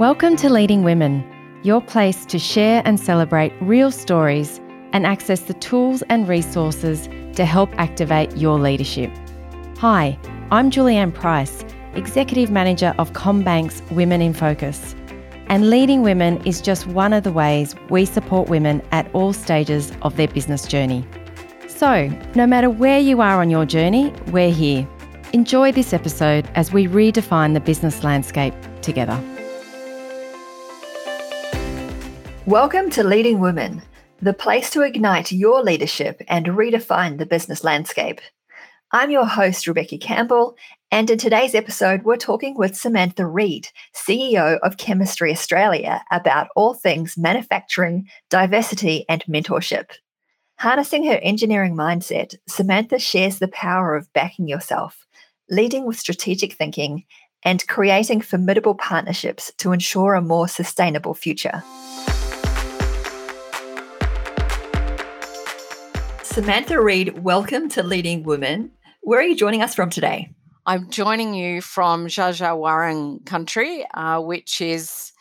Welcome to Leading Women, your place to share and celebrate real stories and access the tools and resources to help activate your leadership. Hi, I'm Julianne Price, Executive Manager of CommBank's Women in Focus. And leading women is just one of the ways we support women at all stages of their business journey. So, no matter where you are on your journey, we're here. Enjoy this episode as we redefine the business landscape together. Welcome to Leading Women, the place to ignite your leadership and redefine the business landscape. I'm your host, Rebecca Campbell, and in today's episode, we're talking with Samantha Reid, CEO of Chemistry Australia, about all things manufacturing, diversity, and mentorship. Harnessing her engineering mindset, Samantha shares the power of backing yourself, leading with strategic thinking, and creating formidable partnerships to ensure a more sustainable future. Samantha Reid, welcome to Leading Women. Where are you joining us from today? I'm joining you from Dja country, uh, which is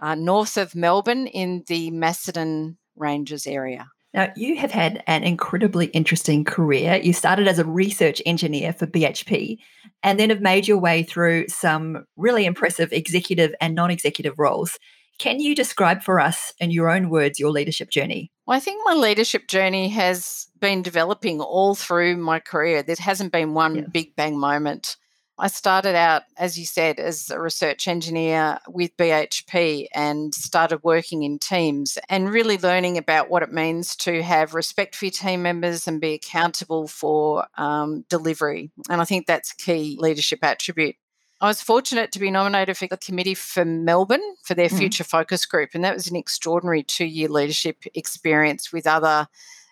uh, north of Melbourne in the Macedon Ranges area. Now, you have had an incredibly interesting career. You started as a research engineer for BHP and then have made your way through some really impressive executive and non executive roles. Can you describe for us, in your own words, your leadership journey? Well, I think my leadership journey has been developing all through my career. There hasn't been one yeah. big bang moment. I started out, as you said, as a research engineer with BHP and started working in teams and really learning about what it means to have respect for your team members and be accountable for um, delivery. And I think that's a key leadership attribute. I was fortunate to be nominated for the committee for Melbourne for their mm. Future Focus Group, and that was an extraordinary two year leadership experience with other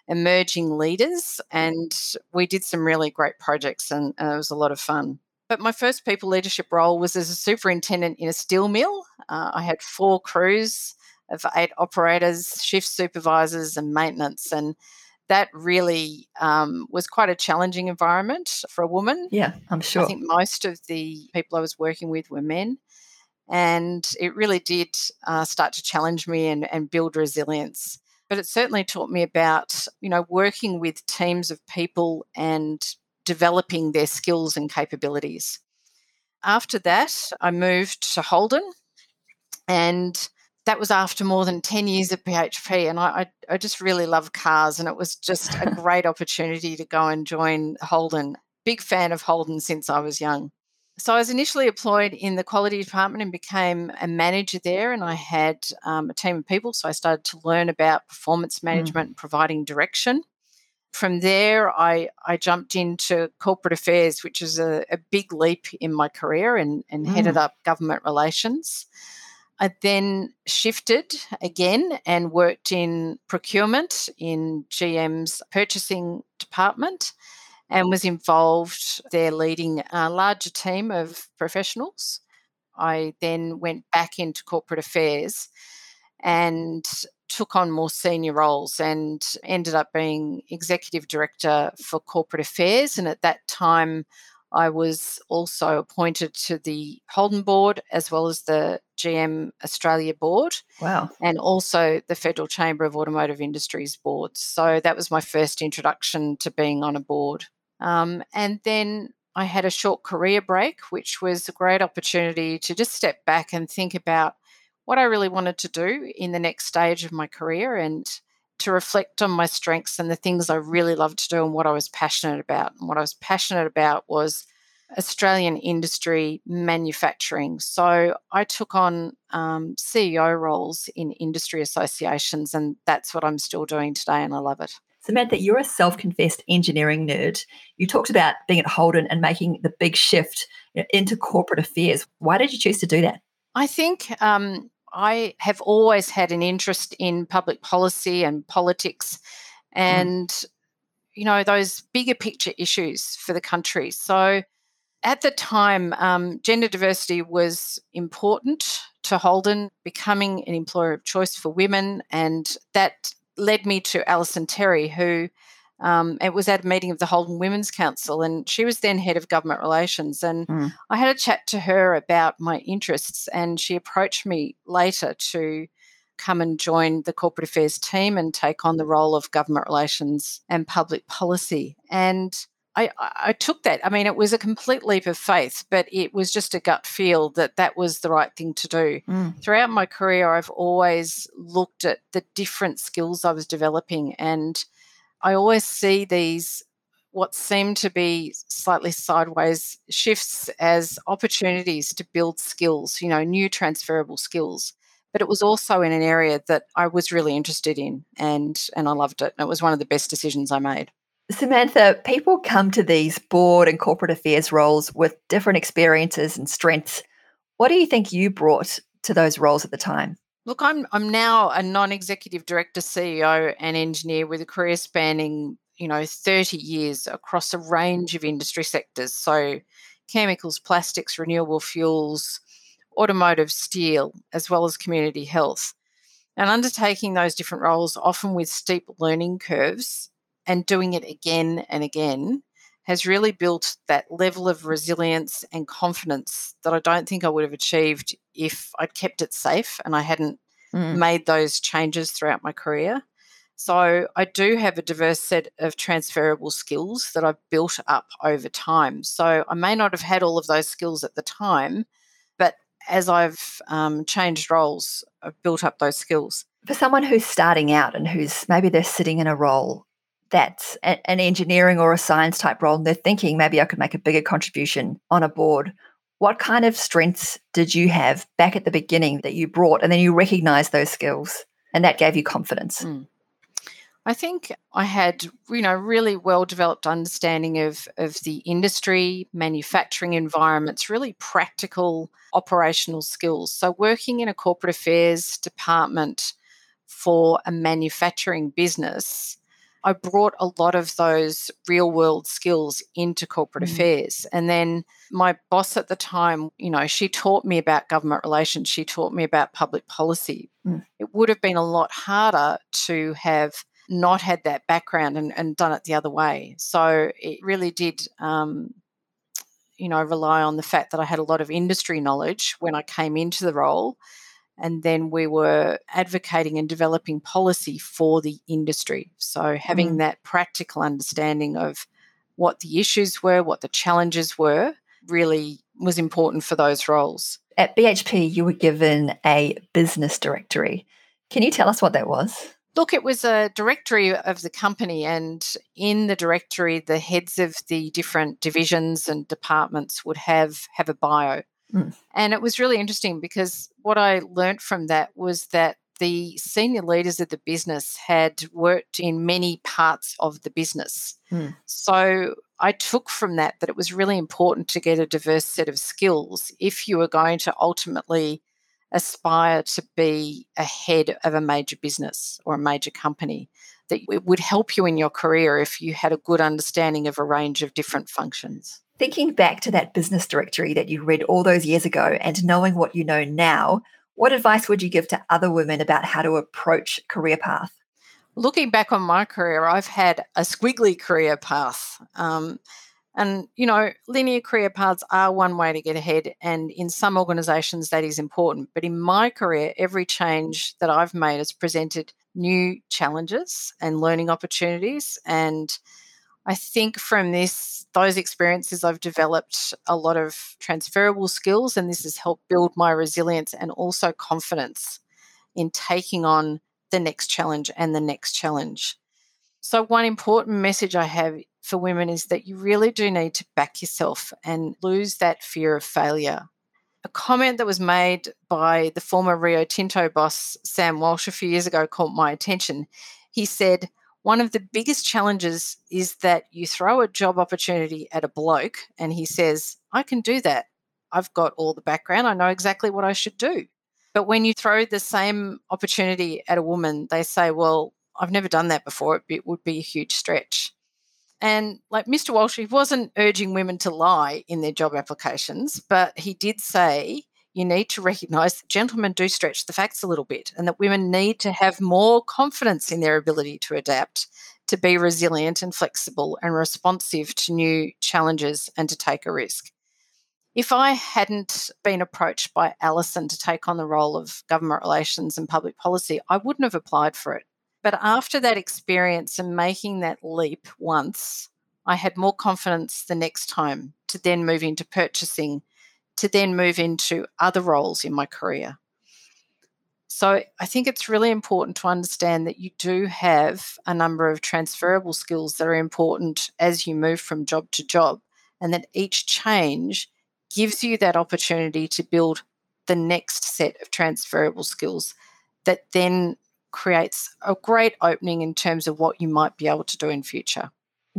emerging leaders. And we did some really great projects, and uh, it was a lot of fun. But my first people leadership role was as a superintendent in a steel mill. Uh, I had four crews of eight operators, shift supervisors, and maintenance. And that really um, was quite a challenging environment for a woman. Yeah, I'm sure. I think most of the people I was working with were men. And it really did uh, start to challenge me and, and build resilience. But it certainly taught me about, you know, working with teams of people and developing their skills and capabilities. After that, I moved to Holden and that was after more than 10 years at BHP. And I, I, I just really love cars. And it was just a great opportunity to go and join Holden. Big fan of Holden since I was young. So I was initially employed in the quality department and became a manager there. And I had um, a team of people. So I started to learn about performance mm. management mm. and providing direction. From there, I, I jumped into corporate affairs, which is a, a big leap in my career and, and mm. headed up government relations. I then shifted again and worked in procurement in GM's purchasing department and was involved there leading a larger team of professionals. I then went back into corporate affairs and took on more senior roles and ended up being executive director for corporate affairs. And at that time, I was also appointed to the Holden board as well as the GM Australia board. Wow. And also the Federal Chamber of Automotive Industries board. So that was my first introduction to being on a board. Um, and then I had a short career break, which was a great opportunity to just step back and think about what I really wanted to do in the next stage of my career and to reflect on my strengths and the things I really loved to do and what I was passionate about. And what I was passionate about was Australian industry manufacturing. So I took on um, CEO roles in industry associations, and that's what I'm still doing today, and I love it. Samantha, you're a self confessed engineering nerd. You talked about being at Holden and making the big shift into corporate affairs. Why did you choose to do that? I think um, I have always had an interest in public policy and politics mm. and, mm. you know, those bigger picture issues for the country. So at the time, um, gender diversity was important to Holden, becoming an employer of choice for women. And that led me to Alison Terry, who Um, it was at a meeting of the Holden Women's Council, and she was then head of government relations. And mm. I had a chat to her about my interests, and she approached me later to come and join the corporate affairs team and take on the role of government relations and public policy. And I, I, took that. I mean, it was a complete leap of faith, but it was just a gut feel that that was the right thing to do. Mm. Throughout my career, I've always looked at the different skills I was developing, and I always see these what seem to be slightly sideways shifts as opportunities to build skills, you know, new transferable skills but it was also in an area that I was really interested in and and I loved it. And it was one of the best decisions I made. Samantha, people come to these board and corporate affairs roles with different experiences and strengths. What do you think you brought to those roles at the time? Look, I'm I'm now a non-executive director, CEO, and engineer with a career spanning, you know, 30 years across a range of industry sectors. So chemicals, plastics, renewable fuels, automotive, steel, as well as community health. And undertaking those different roles, often with steep learning curves, and doing it again and again, has really built that level of resilience and confidence that I don't think I would have achieved if I'd kept it safe and I hadn't mm. made those changes throughout my career. So I do have a diverse set of transferable skills that I've built up over time. So I may not have had all of those skills at the time, but as I've um, changed roles, I've built up those skills. For someone who's starting out and who's maybe they're sitting in a role that's an engineering or a science type role and they're thinking maybe I could make a bigger contribution on a board, what kind of strengths did you have back at the beginning that you brought and then you recognized those skills and that gave you confidence? Mm. I think I had, you know, really well developed understanding of, of the industry, manufacturing environments, really practical operational skills. So working in a corporate affairs department for a manufacturing business, I brought a lot of those real world skills into corporate mm. affairs. And then my boss at the time, you know, she taught me about government relations, she taught me about public policy. Mm. It would have been a lot harder to have not had that background and, and done it the other way. So it really did, um, you know, rely on the fact that I had a lot of industry knowledge when I came into the role. And then we were advocating and developing policy for the industry. So having mm. that practical understanding of what the issues were, what the challenges were, really was important for those roles. At BHP, you were given a business directory. Can you tell us what that was? Look, it was a directory of the company, and in the directory, the heads of the different divisions and departments would have have a bio. Mm. And it was really interesting because what I learned from that was that the senior leaders of the business had worked in many parts of the business. Mm. So I took from that that it was really important to get a diverse set of skills if you were going to ultimately aspire to be ahead of a major business or a major company that it would help you in your career if you had a good understanding of a range of different functions. Thinking back to that business directory that you read all those years ago and knowing what you know now, what advice would you give to other women about how to approach career path? Looking back on my career, I've had a squiggly career path. Um, and, you know, linear career paths are one way to get ahead. And in some organizations, that is important. But in my career, every change that I've made has presented new challenges and learning opportunities. And I think from this, those experiences, I've developed a lot of transferable skills, and this has helped build my resilience and also confidence in taking on the next challenge and the next challenge. So, one important message I have for women is that you really do need to back yourself and lose that fear of failure. A comment that was made by the former Rio Tinto boss, Sam Walsh, a few years ago caught my attention. He said, One of the biggest challenges is that you throw a job opportunity at a bloke and he says, I can do that. I've got all the background. I know exactly what I should do. But when you throw the same opportunity at a woman, they say, Well, I've never done that before. It would be a huge stretch. And like Mr. Walsh, he wasn't urging women to lie in their job applications, but he did say you need to recognize that gentlemen do stretch the facts a little bit and that women need to have more confidence in their ability to adapt to be resilient and flexible and responsive to new challenges and to take a risk. If I hadn't been approached by Alison to take on the role of government relations and public policy, I wouldn't have applied for it. But after that experience and making that leap once, I had more confidence the next time to then move into purchasing, to then move into other roles in my career. So I think it's really important to understand that you do have a number of transferable skills that are important as you move from job to job, and that each change gives you that opportunity to build the next set of transferable skills that then creates a great opening in terms of what you might be able to do in future.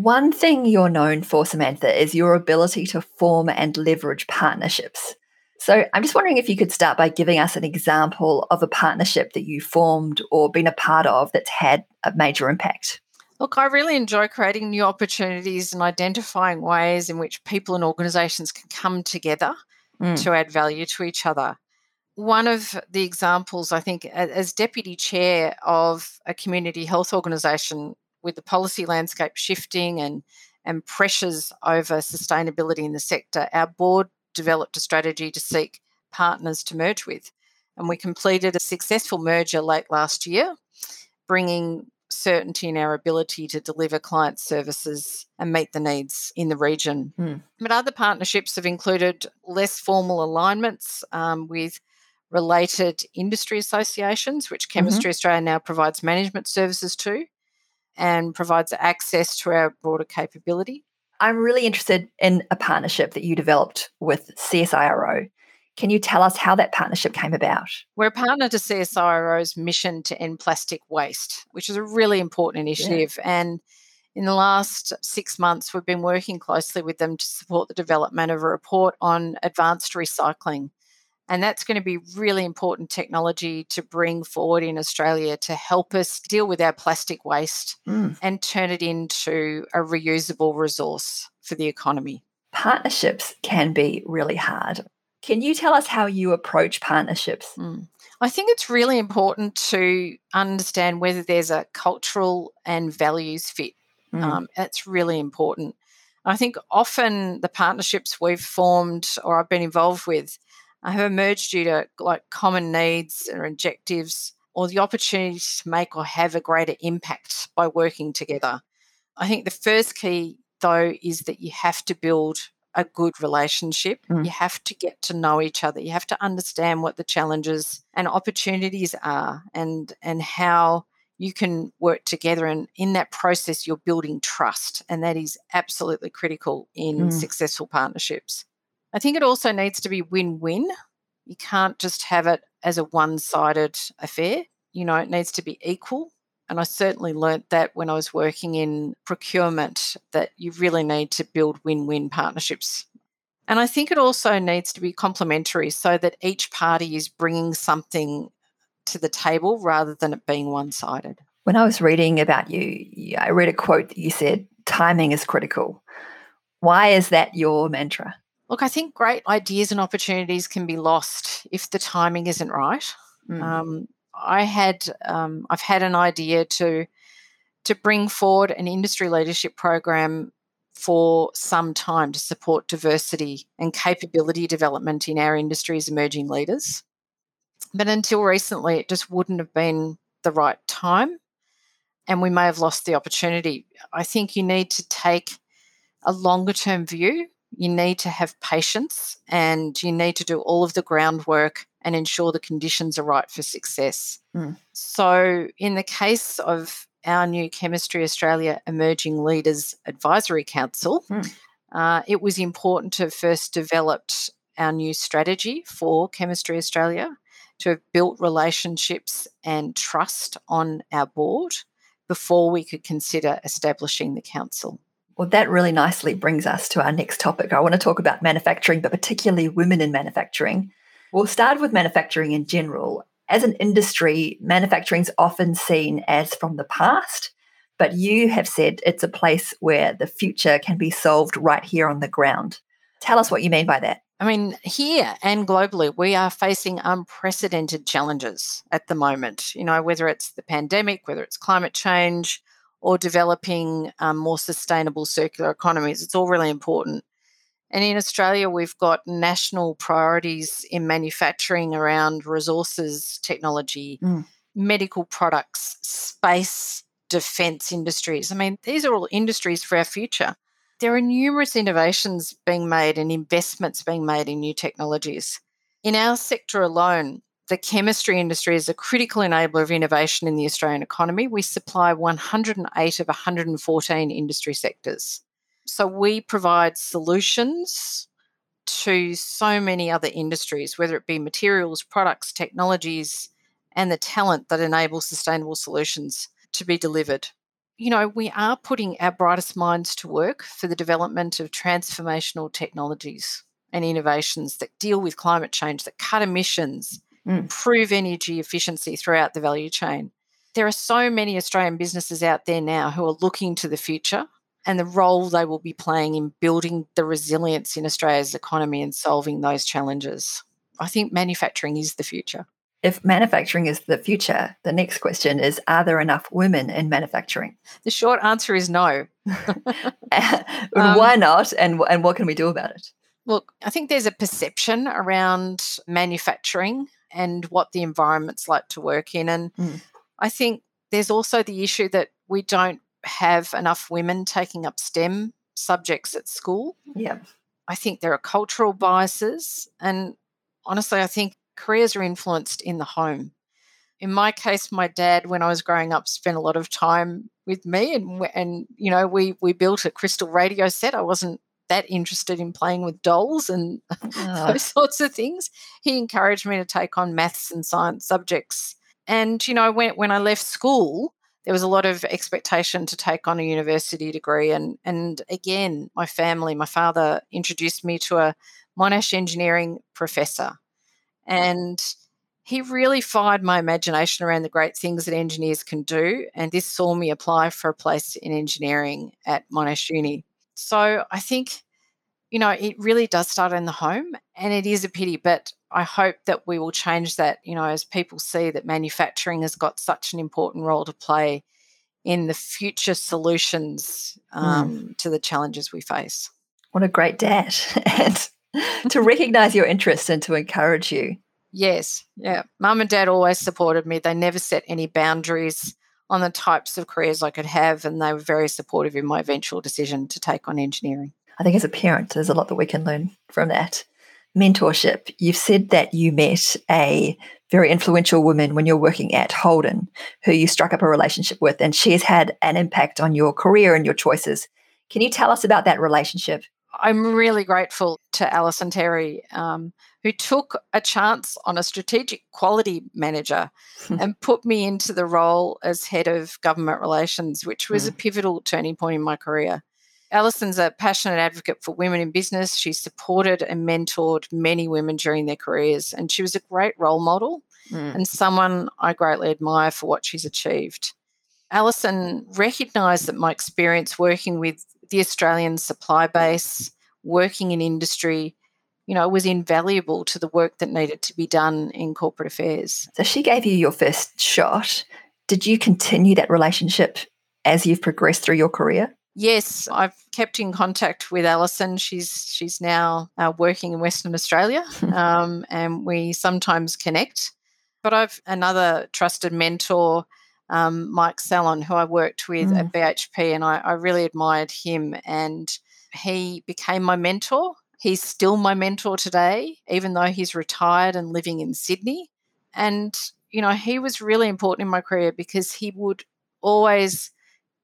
One thing you're known for, Samantha, is your ability to form and leverage partnerships. So I'm just wondering if you could start by giving us an example of a partnership that you formed or been a part of that's had a major impact. Look, I really enjoy creating new opportunities and identifying ways in which people and organisations can come together mm. to add value to each other. One of the examples, I think, as deputy chair of a community health organisation with the policy landscape shifting and, and pressures over sustainability in the sector, our board developed a strategy to seek partners to merge with. And we completed a successful merger late last year, bringing certainty in our ability to deliver client services and meet the needs in the region. Mm. But other partnerships have included less formal alignments um, with related industry associations, which mm-hmm. Chemistry mm-hmm. Australia now provides management services to and provides access to our broader capability. I'm really interested in a partnership that you developed with CSIRO. Can you tell us how that partnership came about? We're a partner to CSIRO's mission to end plastic waste, which is a really important initiative. Yeah. And in the last six months, we've been working closely with them to support the development of a report on advanced recycling. And that's going to be really important technology to bring forward in Australia to help us deal with our plastic waste mm. and turn it into a reusable resource for the economy. Partnerships can be really hard. Can you tell us how you approach partnerships? Mm. I think it's really important to understand whether there's a cultural and values fit. Mm. Um, that's really important. I think often the partnerships we've formed or I've been involved with have emerged due to like common needs or objectives or the opportunity to make or have a greater impact by working together. I think the first key, though, is that you have to build a good relationship. Mm. You have to get to know each other. You have to understand what the challenges and opportunities are and and how you can work together and in that process you're building trust and that is absolutely critical in mm. successful partnerships. I think it also needs to be win-win. You can't just have it as a one-sided affair. You know, it needs to be equal and I certainly learnt that when I was working in procurement, that you really need to build win win partnerships. And I think it also needs to be complementary so that each party is bringing something to the table rather than it being one sided. When I was reading about you, I read a quote that you said, timing is critical. Why is that your mantra? Look, I think great ideas and opportunities can be lost if the timing isn't right. Mm. Um, I had um, I've had an idea to to bring forward an industry leadership program for some time to support diversity and capability development in our industry's emerging leaders. But until recently, it just wouldn't have been the right time, and we may have lost the opportunity. I think you need to take a longer term view. You need to have patience and you need to do all of the groundwork and ensure the conditions are right for success. Mm. So, in the case of our new Chemistry Australia Emerging Leaders Advisory Council, mm. uh, it was important to first develop our new strategy for Chemistry Australia, to have built relationships and trust on our board before we could consider establishing the council. Well, that really nicely brings us to our next topic. I want to talk about manufacturing, but particularly women in manufacturing. We'll start with manufacturing in general. As an industry, manufacturing is often seen as from the past, but you have said it's a place where the future can be solved right here on the ground. Tell us what you mean by that. I mean, here and globally, we are facing unprecedented challenges at the moment. You know, whether it's the pandemic, whether it's climate change, or developing um, more sustainable circular economies. It's all really important. And in Australia, we've got national priorities in manufacturing around resources technology, mm. medical products, space, defense industries. I mean, these are all industries for our future. There are numerous innovations being made and investments being made in new technologies. In our sector alone, the chemistry industry is a critical enabler of innovation in the Australian economy. We supply 108 of 114 industry sectors. So we provide solutions to so many other industries, whether it be materials, products, technologies, and the talent that enables sustainable solutions to be delivered. You know, we are putting our brightest minds to work for the development of transformational technologies and innovations that deal with climate change, that cut emissions. Improve energy efficiency throughout the value chain. There are so many Australian businesses out there now who are looking to the future and the role they will be playing in building the resilience in Australia's economy and solving those challenges. I think manufacturing is the future. If manufacturing is the future, the next question is Are there enough women in manufacturing? The short answer is no. um, Why not? And, and what can we do about it? Look, I think there's a perception around manufacturing and what the environment's like to work in. And mm. I think there's also the issue that we don't have enough women taking up STEM subjects at school. Yeah. I think there are cultural biases. And honestly, I think careers are influenced in the home. In my case, my dad, when I was growing up, spent a lot of time with me, and and you know, we we built a crystal radio set. I wasn't that interested in playing with dolls and oh. those sorts of things. He encouraged me to take on maths and science subjects. And you know, when when I left school, there was a lot of expectation to take on a university degree. And, and again, my family, my father introduced me to a Monash engineering professor. And he really fired my imagination around the great things that engineers can do. And this saw me apply for a place in engineering at Monash Uni. So I think, you know, it really does start in the home and it is a pity, but I hope that we will change that, you know, as people see that manufacturing has got such an important role to play in the future solutions hmm. um, mm. to the challenges we face. What a great dad. and to recognize your interest and to encourage you. Yes. Yeah. Mum and dad always supported me. They never set any boundaries on the types of careers I could have, and they were very supportive in my eventual decision to take on engineering. I think as a parent, there's a lot that we can learn from that mentorship, you've said that you met a very influential woman when you're working at Holden, who you struck up a relationship with, and she has had an impact on your career and your choices. Can you tell us about that relationship? I'm really grateful to Alison Terry, um, who took a chance on a strategic quality manager and put me into the role as head of government relations, which was mm. a pivotal turning point in my career. Alison's a passionate advocate for women in business. She supported and mentored many women during their careers, and she was a great role model mm. and someone I greatly admire for what she's achieved. Alison recognised that my experience working with the Australian supply base, working in industry, you know, was invaluable to the work that needed to be done in corporate affairs. So she gave you your first shot. Did you continue that relationship as you've progressed through your career? Yes, I've kept in contact with Alison. She's she's now uh, working in Western Australia, um, and we sometimes connect. But I've another trusted mentor, um, Mike Salon, who I worked with mm. at BHP, and I, I really admired him. And he became my mentor. He's still my mentor today, even though he's retired and living in Sydney. And you know, he was really important in my career because he would always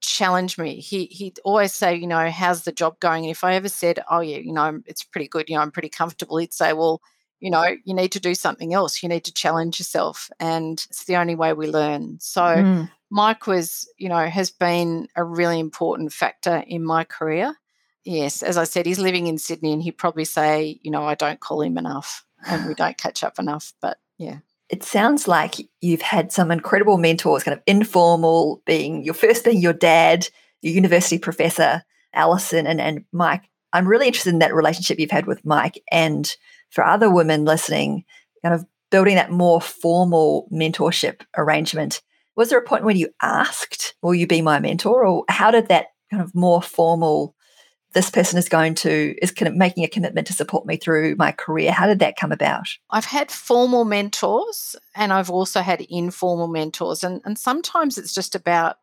challenge me. He he'd always say, you know, how's the job going? And if I ever said, oh yeah, you know, it's pretty good, you know, I'm pretty comfortable, he'd say, well, you know, you need to do something else. You need to challenge yourself, and it's the only way we learn. So. Mm. Mike was, you know, has been a really important factor in my career. Yes, as I said, he's living in Sydney and he'd probably say, you know, I don't call him enough and we don't catch up enough. But yeah it sounds like you've had some incredible mentors, kind of informal, being your first being your dad, your university professor, Alison, and, and Mike. I'm really interested in that relationship you've had with Mike. And for other women listening, kind of building that more formal mentorship arrangement. Was there a point when you asked, Will you be my mentor? Or how did that kind of more formal, this person is going to, is kind of making a commitment to support me through my career? How did that come about? I've had formal mentors and I've also had informal mentors. And, and sometimes it's just about,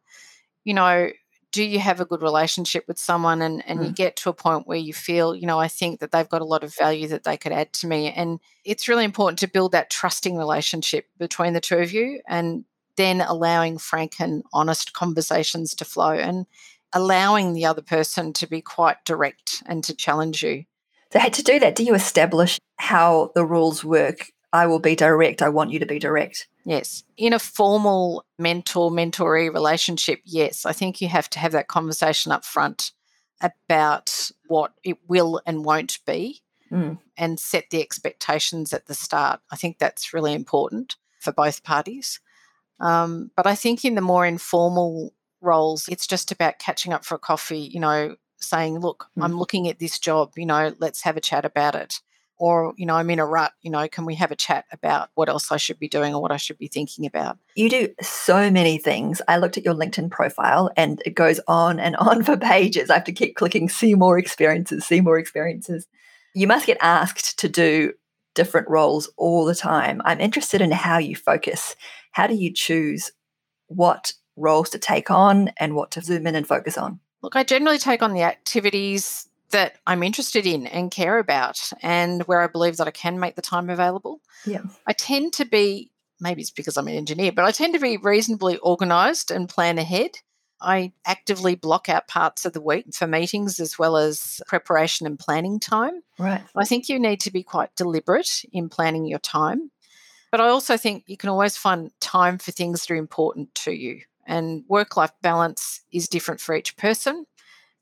you know, do you have a good relationship with someone and, and mm. you get to a point where you feel, you know, I think that they've got a lot of value that they could add to me. And it's really important to build that trusting relationship between the two of you and then allowing frank and honest conversations to flow and allowing the other person to be quite direct and to challenge you. So, to do that, do you establish how the rules work? I will be direct. I want you to be direct. Yes. In a formal mentor mentoree relationship, yes, I think you have to have that conversation up front about what it will and won't be mm. and set the expectations at the start. I think that's really important for both parties. Um, but I think in the more informal roles, it's just about catching up for a coffee, you know, saying, look, mm. I'm looking at this job, you know, let's have a chat about it. Or you know i'm in a rut you know can we have a chat about what else i should be doing or what i should be thinking about? You do so many things. I looked at your linkedin profile and it goes on and on for pages. I have to keep clicking see more experiences see more experiences. You must get asked to do different roles all the time. I'm interested in how you focus. How do you choose what roles to take on and what to zoom in and focus on look i generally take on the activities that I'm interested in and care about and where I believe that I can make the time available. Yeah. I tend to be maybe it's because I'm an engineer, but I tend to be reasonably organized and plan ahead. I actively block out parts of the week for meetings as well as preparation and planning time. Right. I think you need to be quite deliberate in planning your time. But I also think you can always find time for things that are important to you. And work life balance is different for each person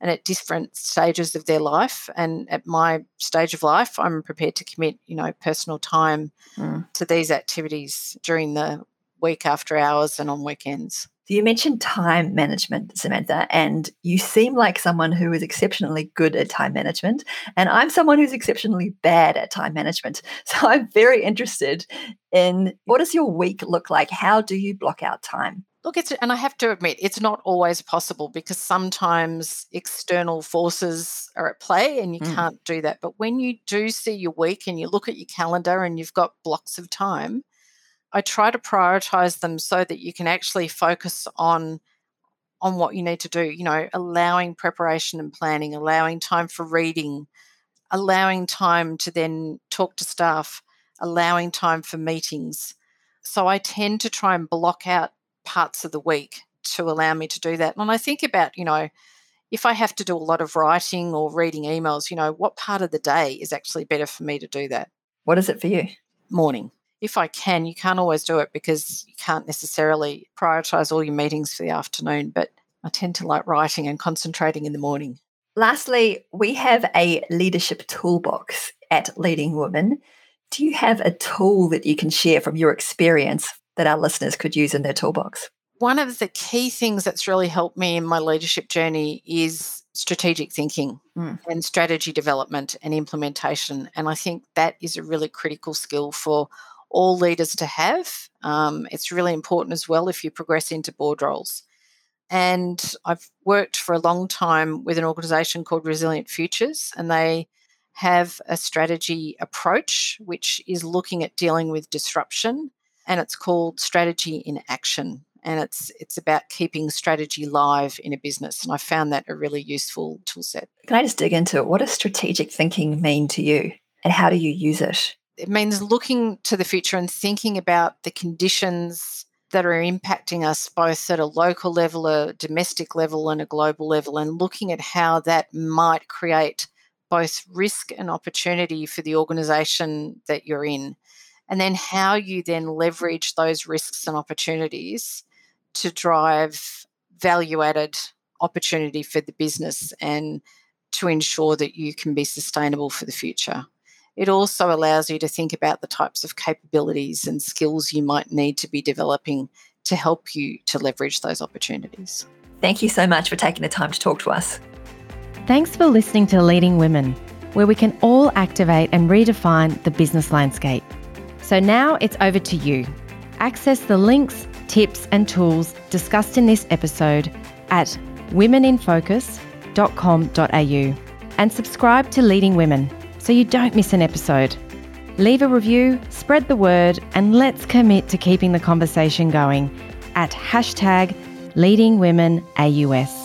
and at different stages of their life. And at my stage of life, I'm prepared to commit, you know, personal time mm. to these activities during the week after hours and on weekends. You mentioned time management, Samantha, and you seem like someone who is exceptionally good at time management. And I'm someone who's exceptionally bad at time management. So I'm very interested in what does your week look like? How do you block out time? Look, it's and I have to admit, it's not always possible because sometimes external forces are at play and you mm. can't do that. But when you do see your week and you look at your calendar and you've got blocks of time, I try to prioritize them so that you can actually focus on on what you need to do, you know, allowing preparation and planning, allowing time for reading, allowing time to then talk to staff, allowing time for meetings. So I tend to try and block out parts of the week to allow me to do that. And I think about, you know, if I have to do a lot of writing or reading emails, you know, what part of the day is actually better for me to do that? What is it for you? Morning. If I can, you can't always do it because you can't necessarily prioritize all your meetings for the afternoon, but I tend to like writing and concentrating in the morning. Lastly, we have a leadership toolbox at Leading Women. Do you have a tool that you can share from your experience that our listeners could use in their toolbox? One of the key things that's really helped me in my leadership journey is strategic thinking mm. and strategy development and implementation. And I think that is a really critical skill for all leaders to have. Um, it's really important as well if you progress into board roles. And I've worked for a long time with an organization called Resilient Futures, and they have a strategy approach which is looking at dealing with disruption and it's called Strategy in Action. And it's it's about keeping strategy live in a business. And I found that a really useful tool set. Can I just dig into it? What does strategic thinking mean to you? And how do you use it? It means looking to the future and thinking about the conditions that are impacting us both at a local level, a domestic level, and a global level, and looking at how that might create both risk and opportunity for the organization that you're in and then how you then leverage those risks and opportunities to drive value added opportunity for the business and to ensure that you can be sustainable for the future. It also allows you to think about the types of capabilities and skills you might need to be developing to help you to leverage those opportunities. Thank you so much for taking the time to talk to us. Thanks for listening to Leading Women, where we can all activate and redefine the business landscape. So now it's over to you. Access the links, tips, and tools discussed in this episode at womeninfocus.com.au and subscribe to Leading Women so you don't miss an episode. Leave a review, spread the word, and let's commit to keeping the conversation going at hashtag leadingwomenaus.